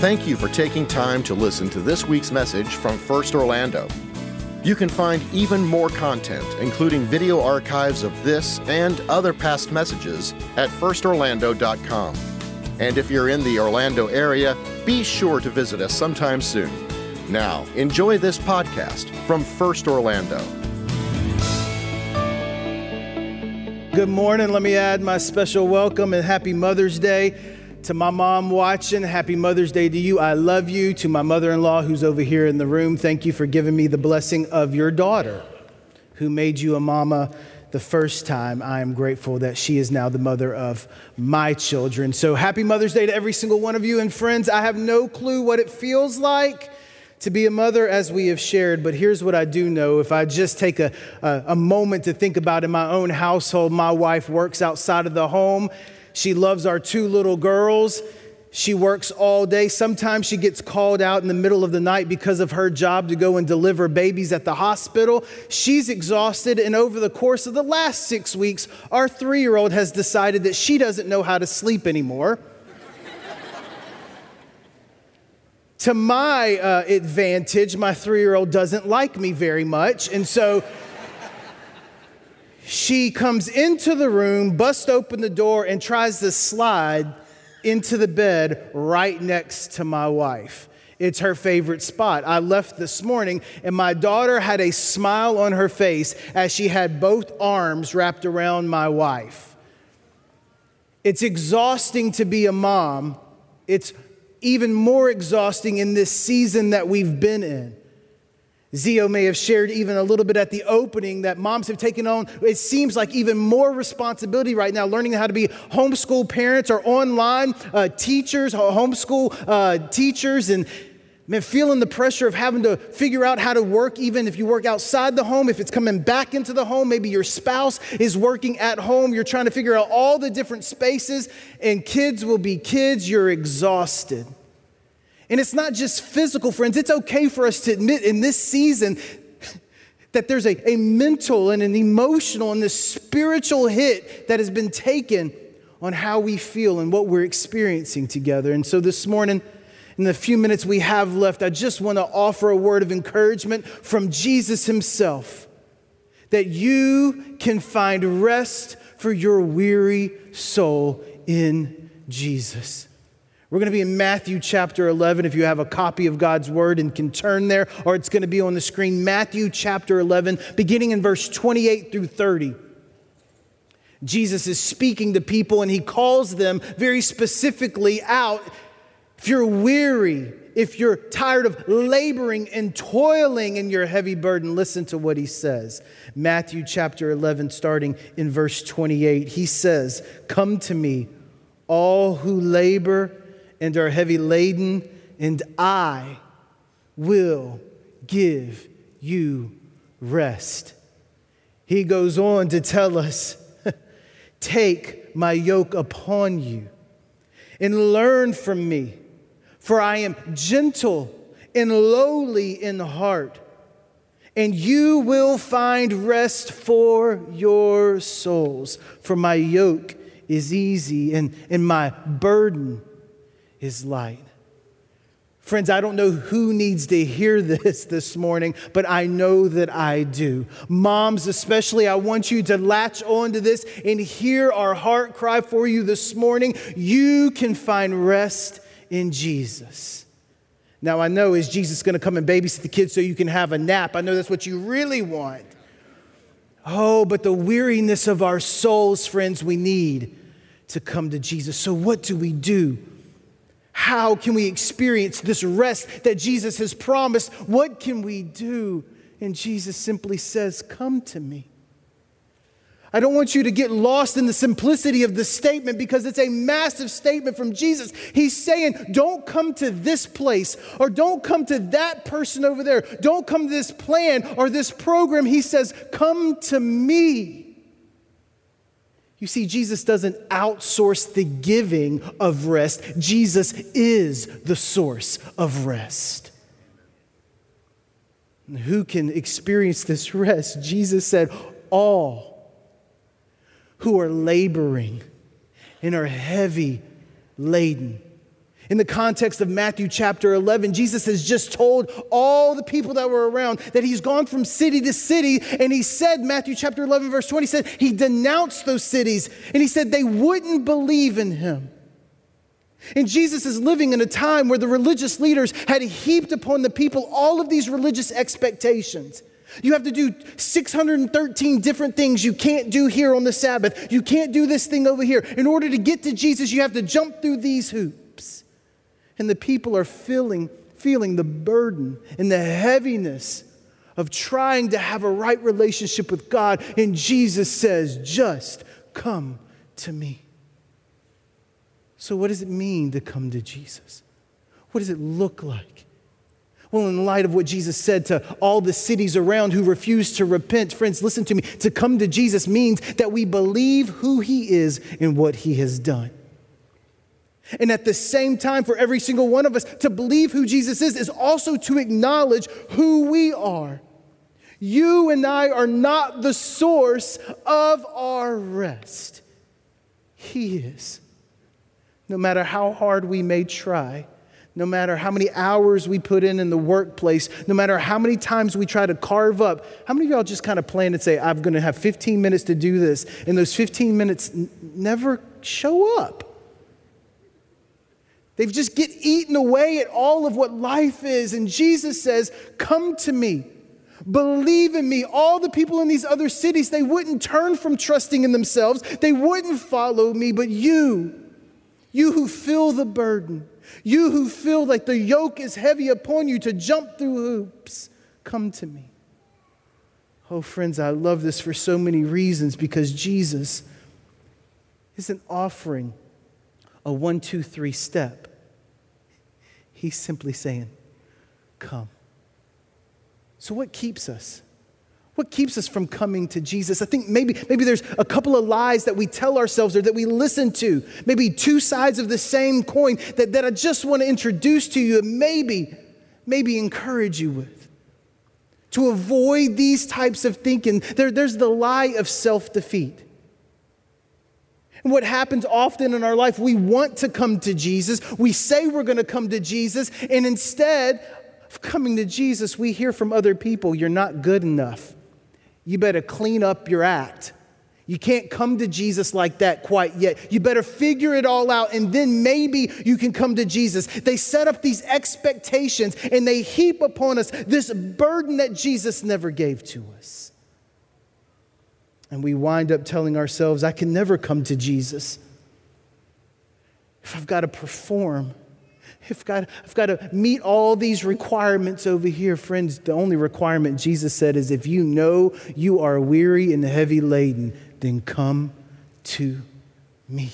Thank you for taking time to listen to this week's message from First Orlando. You can find even more content, including video archives of this and other past messages, at firstorlando.com. And if you're in the Orlando area, be sure to visit us sometime soon. Now, enjoy this podcast from First Orlando. Good morning. Let me add my special welcome and happy Mother's Day to my mom watching. Happy Mother's Day to you. I love you. To my mother in law who's over here in the room, thank you for giving me the blessing of your daughter who made you a mama the first time. I am grateful that she is now the mother of my children. So happy Mother's Day to every single one of you. And friends, I have no clue what it feels like to be a mother as we have shared, but here's what I do know. If I just take a, a, a, moment to think about in my own household, my wife works outside of the home. She loves our two little girls. She works all day. Sometimes she gets called out in the middle of the night because of her job to go and deliver babies at the hospital. She's exhausted, and over the course of the last six weeks, our three year old has decided that she doesn't know how to sleep anymore. to my uh, advantage, my three year old doesn't like me very much. And so she comes into the room, busts open the door, and tries to slide into the bed right next to my wife. It's her favorite spot. I left this morning, and my daughter had a smile on her face as she had both arms wrapped around my wife. It's exhausting to be a mom. It's even more exhausting in this season that we've been in. Zio may have shared even a little bit at the opening that moms have taken on, it seems like even more responsibility right now, learning how to be homeschool parents or online uh, teachers, homeschool uh, teachers, and man, feeling the pressure of having to figure out how to work, even if you work outside the home, if it's coming back into the home, maybe your spouse is working at home, you're trying to figure out all the different spaces, and kids will be kids, you're exhausted. And it's not just physical, friends. It's okay for us to admit in this season that there's a, a mental and an emotional and this spiritual hit that has been taken on how we feel and what we're experiencing together. And so this morning, in the few minutes we have left, I just want to offer a word of encouragement from Jesus himself that you can find rest for your weary soul in Jesus. We're going to be in Matthew chapter 11 if you have a copy of God's word and can turn there, or it's going to be on the screen. Matthew chapter 11, beginning in verse 28 through 30. Jesus is speaking to people and he calls them very specifically out. If you're weary, if you're tired of laboring and toiling in your heavy burden, listen to what he says. Matthew chapter 11, starting in verse 28. He says, Come to me, all who labor and are heavy laden, and I will give you rest. He goes on to tell us take my yoke upon you and learn from me, for I am gentle and lowly in heart, and you will find rest for your souls. For my yoke is easy and, and my burden is light. Friends, I don't know who needs to hear this this morning, but I know that I do. Moms, especially, I want you to latch on to this and hear our heart cry for you this morning. You can find rest in Jesus. Now, I know, is Jesus going to come and babysit the kids so you can have a nap? I know that's what you really want. Oh, but the weariness of our souls, friends, we need to come to Jesus. So, what do we do? How can we experience this rest that Jesus has promised? What can we do? And Jesus simply says, Come to me. I don't want you to get lost in the simplicity of the statement because it's a massive statement from Jesus. He's saying, Don't come to this place or don't come to that person over there. Don't come to this plan or this program. He says, Come to me. You see, Jesus doesn't outsource the giving of rest, Jesus is the source of rest. And who can experience this rest? Jesus said, All who are laboring and are heavy laden. In the context of Matthew chapter 11, Jesus has just told all the people that were around that he's gone from city to city. And he said, Matthew chapter 11, verse 20, said he denounced those cities and he said they wouldn't believe in him. And Jesus is living in a time where the religious leaders had heaped upon the people all of these religious expectations. You have to do 613 different things you can't do here on the Sabbath. You can't do this thing over here. In order to get to Jesus, you have to jump through these hoops. And the people are feeling, feeling the burden and the heaviness of trying to have a right relationship with God. And Jesus says, Just come to me. So, what does it mean to come to Jesus? What does it look like? Well, in light of what Jesus said to all the cities around who refused to repent, friends, listen to me. To come to Jesus means that we believe who he is and what he has done. And at the same time, for every single one of us, to believe who Jesus is is also to acknowledge who we are. You and I are not the source of our rest, He is. No matter how hard we may try, no matter how many hours we put in in the workplace, no matter how many times we try to carve up, how many of y'all just kind of plan and say, I'm going to have 15 minutes to do this, and those 15 minutes n- never show up? They just get eaten away at all of what life is. And Jesus says, Come to me. Believe in me. All the people in these other cities, they wouldn't turn from trusting in themselves. They wouldn't follow me, but you, you who feel the burden, you who feel like the yoke is heavy upon you to jump through hoops, come to me. Oh, friends, I love this for so many reasons because Jesus isn't offering a one, two, three step. He's simply saying, Come. So, what keeps us? What keeps us from coming to Jesus? I think maybe, maybe there's a couple of lies that we tell ourselves or that we listen to. Maybe two sides of the same coin that, that I just want to introduce to you and maybe, maybe encourage you with. To avoid these types of thinking, there, there's the lie of self defeat. And what happens often in our life, we want to come to Jesus. We say we're going to come to Jesus. And instead of coming to Jesus, we hear from other people, you're not good enough. You better clean up your act. You can't come to Jesus like that quite yet. You better figure it all out, and then maybe you can come to Jesus. They set up these expectations and they heap upon us this burden that Jesus never gave to us. And we wind up telling ourselves, I can never come to Jesus if I've got to perform. If I've got, I've got to meet all these requirements over here, friends, the only requirement Jesus said is if you know you are weary and heavy laden, then come to me.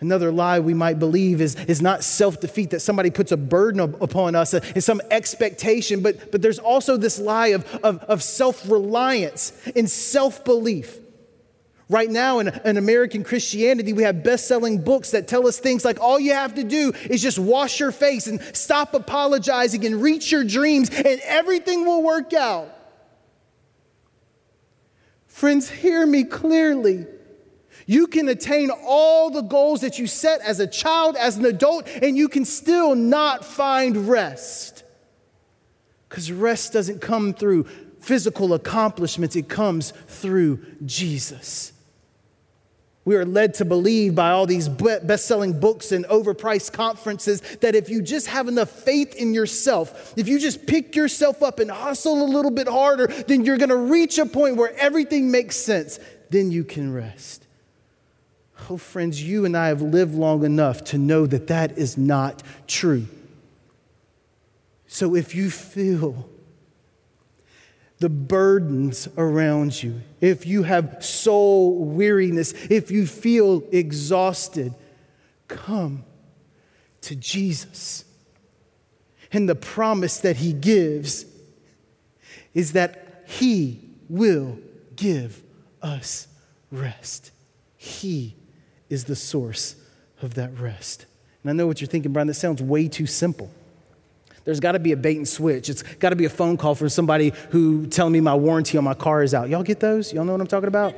Another lie we might believe is, is not self defeat, that somebody puts a burden upon us and uh, some expectation, but, but there's also this lie of, of, of self reliance and self belief. Right now, in, in American Christianity, we have best selling books that tell us things like all you have to do is just wash your face and stop apologizing and reach your dreams, and everything will work out. Friends, hear me clearly. You can attain all the goals that you set as a child, as an adult, and you can still not find rest. Because rest doesn't come through physical accomplishments, it comes through Jesus. We are led to believe by all these best selling books and overpriced conferences that if you just have enough faith in yourself, if you just pick yourself up and hustle a little bit harder, then you're going to reach a point where everything makes sense. Then you can rest. Oh, friends, you and I have lived long enough to know that that is not true. So if you feel the burdens around you, if you have soul weariness, if you feel exhausted, come to Jesus. And the promise that He gives is that He will give us rest. He is the source of that rest. And I know what you're thinking, Brian, that sounds way too simple. There's got to be a bait and switch. It's got to be a phone call from somebody who telling me my warranty on my car is out. Y'all get those? Y'all know what I'm talking about?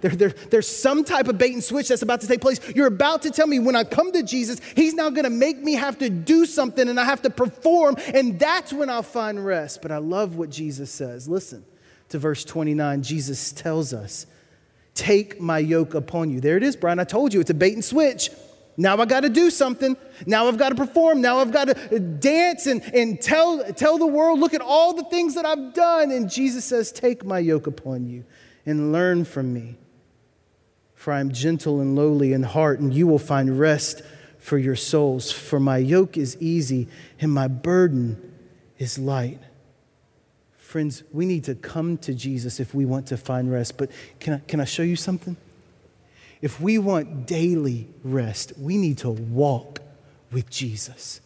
There, there, there's some type of bait and switch that's about to take place. You're about to tell me when I come to Jesus, He's now going to make me have to do something and I have to perform, and that's when I'll find rest. But I love what Jesus says. Listen to verse 29. Jesus tells us, Take my yoke upon you. There it is, Brian. I told you it's a bait and switch. Now I got to do something. Now I've got to perform. Now I've got to uh, dance and, and tell, tell the world, look at all the things that I've done. And Jesus says, Take my yoke upon you and learn from me. For I am gentle and lowly in heart, and you will find rest for your souls. For my yoke is easy and my burden is light. Friends, we need to come to Jesus if we want to find rest. But can I, can I show you something? If we want daily rest, we need to walk with Jesus.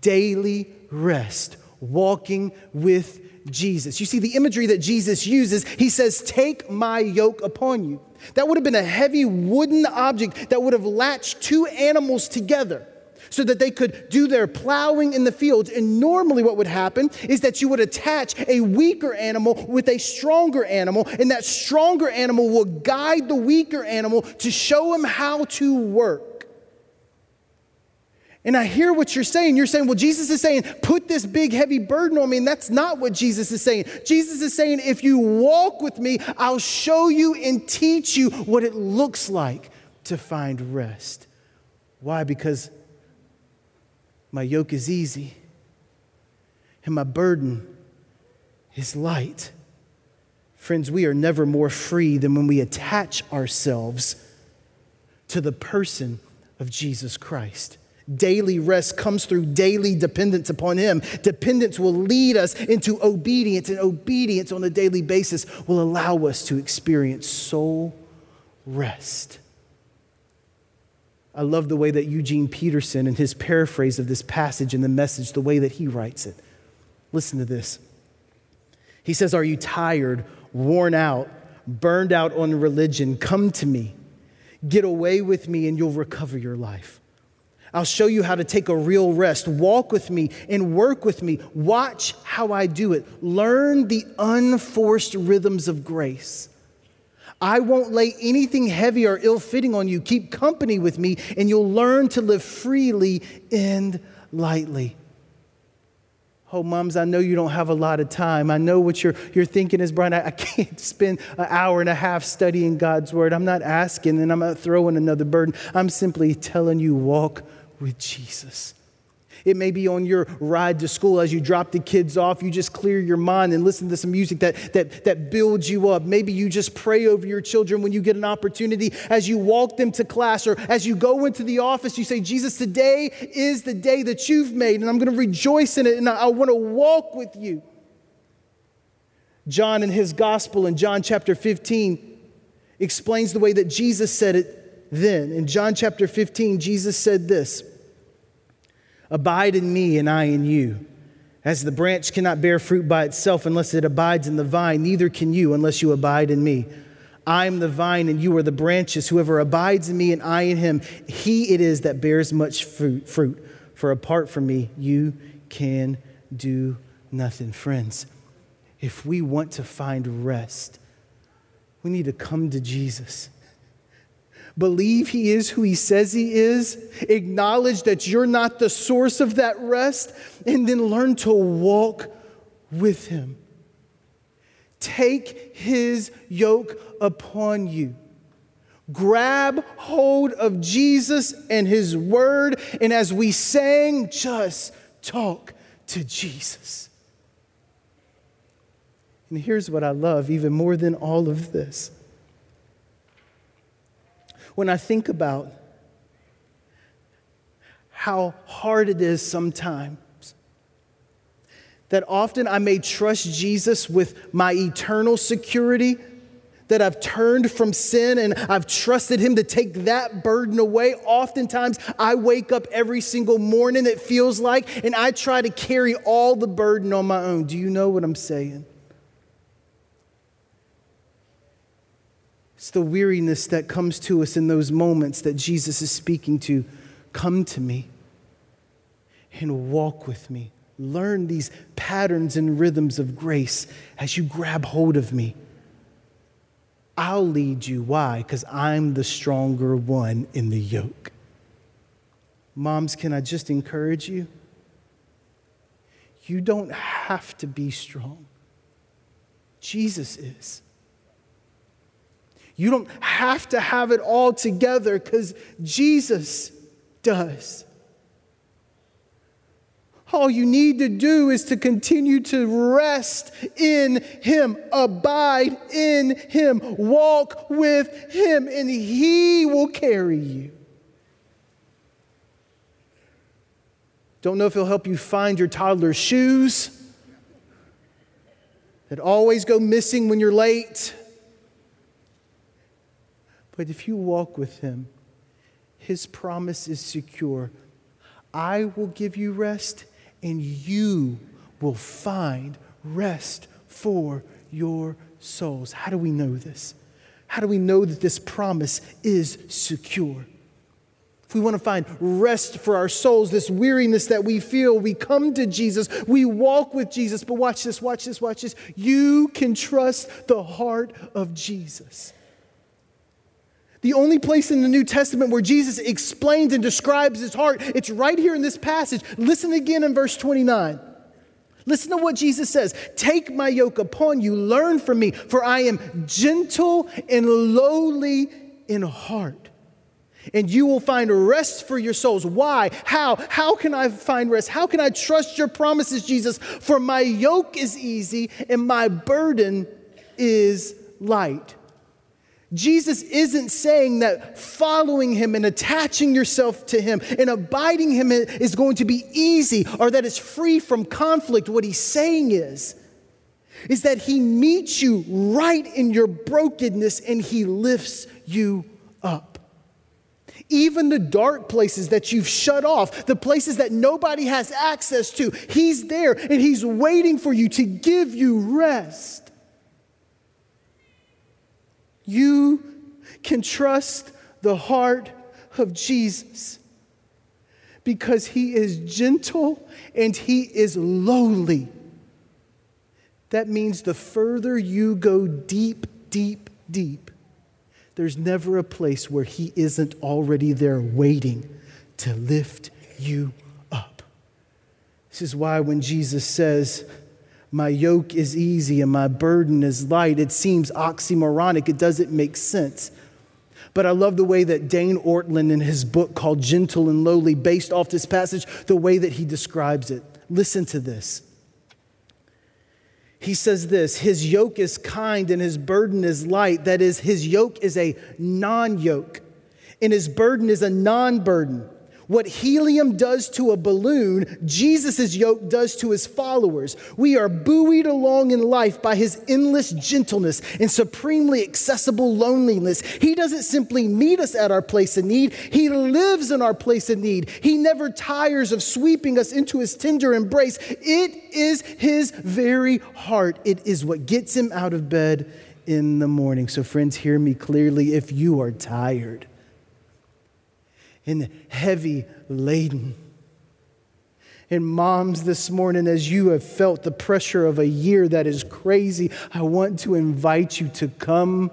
Daily rest, walking with Jesus. You see, the imagery that Jesus uses, he says, Take my yoke upon you. That would have been a heavy wooden object that would have latched two animals together so that they could do their plowing in the fields. And normally, what would happen is that you would attach a weaker animal with a stronger animal, and that stronger animal will guide the weaker animal to show him how to work. And I hear what you're saying. You're saying, well, Jesus is saying, put this big, heavy burden on me. And that's not what Jesus is saying. Jesus is saying, if you walk with me, I'll show you and teach you what it looks like to find rest. Why? Because my yoke is easy, and my burden is light. Friends, we are never more free than when we attach ourselves to the person of Jesus Christ. Daily rest comes through daily dependence upon Him. Dependence will lead us into obedience, and obedience on a daily basis will allow us to experience soul rest. I love the way that Eugene Peterson, in his paraphrase of this passage in the message, the way that he writes it. Listen to this. He says, Are you tired, worn out, burned out on religion? Come to me. Get away with me, and you'll recover your life. I'll show you how to take a real rest. Walk with me and work with me. Watch how I do it. Learn the unforced rhythms of grace. I won't lay anything heavy or ill fitting on you. Keep company with me, and you'll learn to live freely and lightly. Oh, moms, I know you don't have a lot of time. I know what you're, you're thinking is, Brian, I, I can't spend an hour and a half studying God's word. I'm not asking and I'm not throwing another burden. I'm simply telling you, walk with Jesus. It may be on your ride to school as you drop the kids off. You just clear your mind and listen to some music that, that, that builds you up. Maybe you just pray over your children when you get an opportunity as you walk them to class or as you go into the office. You say, Jesus, today is the day that you've made, and I'm going to rejoice in it, and I, I want to walk with you. John, in his gospel, in John chapter 15, explains the way that Jesus said it then. In John chapter 15, Jesus said this. Abide in me, and I in you. As the branch cannot bear fruit by itself unless it abides in the vine, neither can you unless you abide in me. I am the vine, and you are the branches. Whoever abides in me, and I in him, he it is that bears much fruit. fruit. For apart from me, you can do nothing. Friends, if we want to find rest, we need to come to Jesus believe He is who He says He is, acknowledge that you're not the source of that rest, and then learn to walk with Him. Take His yoke upon you. Grab hold of Jesus and His Word, and as we sang, just talk to Jesus. And here's what I love even more than all of this when I think about how hard it is sometimes that often I may trust Jesus with my eternal security, that I've turned from sin and I've trusted Him to take that burden away. Oftentimes, I wake up every single morning, it feels like, and I try to carry all the burden on my own. Do you know what I'm saying? It's the weariness that comes to us in those moments that Jesus is speaking to. Come to me and walk with me. Learn these patterns and rhythms of grace as you grab hold of me. I'll lead you. Why? Because I'm the stronger one in the yoke. Moms, can I just encourage you? You don't have to be strong. Jesus is. You don't have to have it all together because Jesus does. All you need to do is to continue to rest in Him, abide in Him, walk with Him, and He will carry you. Don't know if He'll help you find your toddler's shoes that always go missing when you're late. But if you walk with Him, His promise is secure. I will give you rest and you will find rest for your souls. How do we know this? How do we know that this promise is secure? If we want to find rest for our souls, this weariness that we feel, we come to Jesus, we walk with Jesus. But watch this, watch this, watch this. You can trust the heart of Jesus. The only place in the New Testament where Jesus explains and describes his heart, it's right here in this passage. Listen again in verse 29. Listen to what Jesus says Take my yoke upon you, learn from me, for I am gentle and lowly in heart. And you will find rest for your souls. Why? How? How can I find rest? How can I trust your promises, Jesus? For my yoke is easy and my burden is light. Jesus isn't saying that following him and attaching yourself to him and abiding him is going to be easy or that it's free from conflict. What he's saying is, is that he meets you right in your brokenness and he lifts you up. Even the dark places that you've shut off, the places that nobody has access to, he's there and he's waiting for you to give you rest. You can trust the heart of Jesus because he is gentle and he is lowly. That means the further you go deep, deep, deep, there's never a place where he isn't already there waiting to lift you up. This is why when Jesus says, my yoke is easy and my burden is light. It seems oxymoronic, it doesn't make sense. But I love the way that Dane Ortlund, in his book called Gentle and Lowly, based off this passage, the way that he describes it. Listen to this. He says this His yoke is kind and his burden is light. That is, his yoke is a non yoke, and his burden is a non burden. What helium does to a balloon, Jesus' yoke does to his followers. We are buoyed along in life by his endless gentleness and supremely accessible loneliness. He doesn't simply meet us at our place of need, he lives in our place of need. He never tires of sweeping us into his tender embrace. It is his very heart, it is what gets him out of bed in the morning. So, friends, hear me clearly if you are tired and heavy laden. And moms, this morning, as you have felt the pressure of a year that is crazy, I want to invite you to come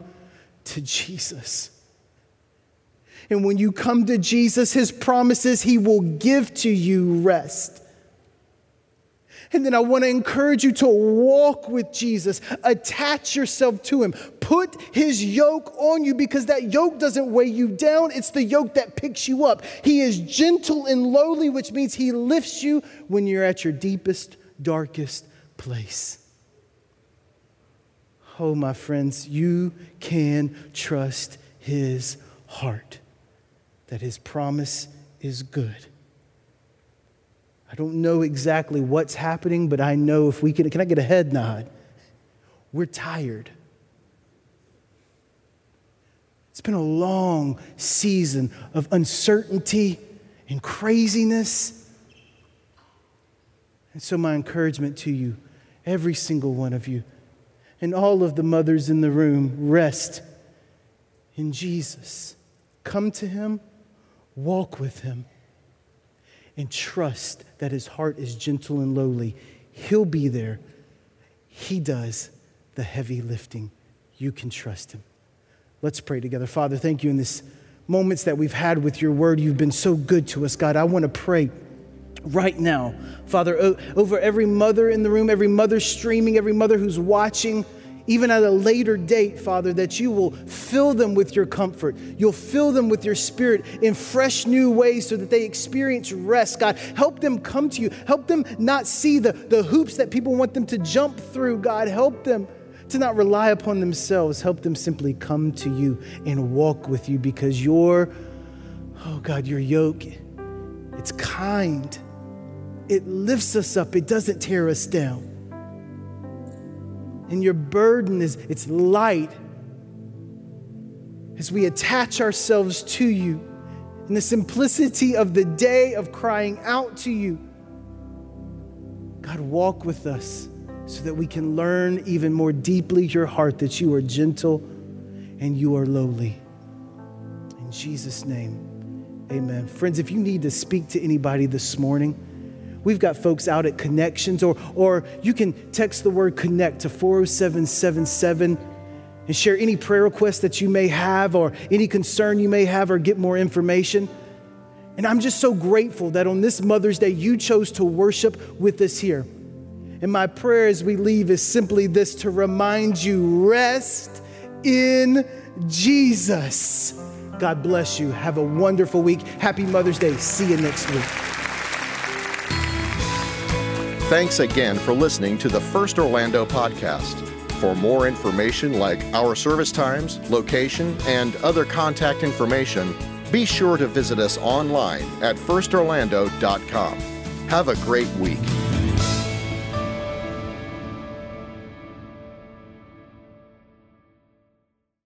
to Jesus. And when you come to Jesus, his promises, he will give to you rest. And then I want to encourage you to walk with Jesus, attach yourself to him, put his yoke on you because that yoke doesn't weigh you down. It's the yoke that picks you up. He is gentle and lowly, which means he lifts you when you're at your deepest, darkest place. Oh, my friends, you can trust his heart, that his promise is good. I don't know exactly what's happening, but I know if we can, can I get a head nod? We're tired. It's been a long season of uncertainty and craziness. And so, my encouragement to you, every single one of you, and all of the mothers in the room, rest in Jesus. Come to Him, walk with Him and trust that his heart is gentle and lowly. He'll be there. He does the heavy lifting. You can trust him. Let's pray together. Father, thank you in this moments that we've had with your word. You've been so good to us, God. I want to pray right now, Father, over every mother in the room, every mother streaming, every mother who's watching even at a later date, Father, that you will fill them with your comfort. You'll fill them with your spirit in fresh new ways so that they experience rest. God, help them come to you. Help them not see the, the hoops that people want them to jump through. God, help them to not rely upon themselves. Help them simply come to you and walk with you because your, oh God, your yoke, it's kind. It lifts us up, it doesn't tear us down and your burden is it's light. As we attach ourselves to you in the simplicity of the day of crying out to you god walk with us so that we can learn even more deeply your heart that you are gentle and you are lowly. In jesus name amen. Friends if you need to speak to anybody this morning We've got folks out at Connections, or, or you can text the word connect to 40777 and share any prayer requests that you may have, or any concern you may have, or get more information. And I'm just so grateful that on this Mother's Day, you chose to worship with us here. And my prayer as we leave is simply this to remind you rest in Jesus. God bless you. Have a wonderful week. Happy Mother's Day. See you next week. Thanks again for listening to the First Orlando podcast. For more information like our service times, location, and other contact information, be sure to visit us online at firstorlando.com. Have a great week.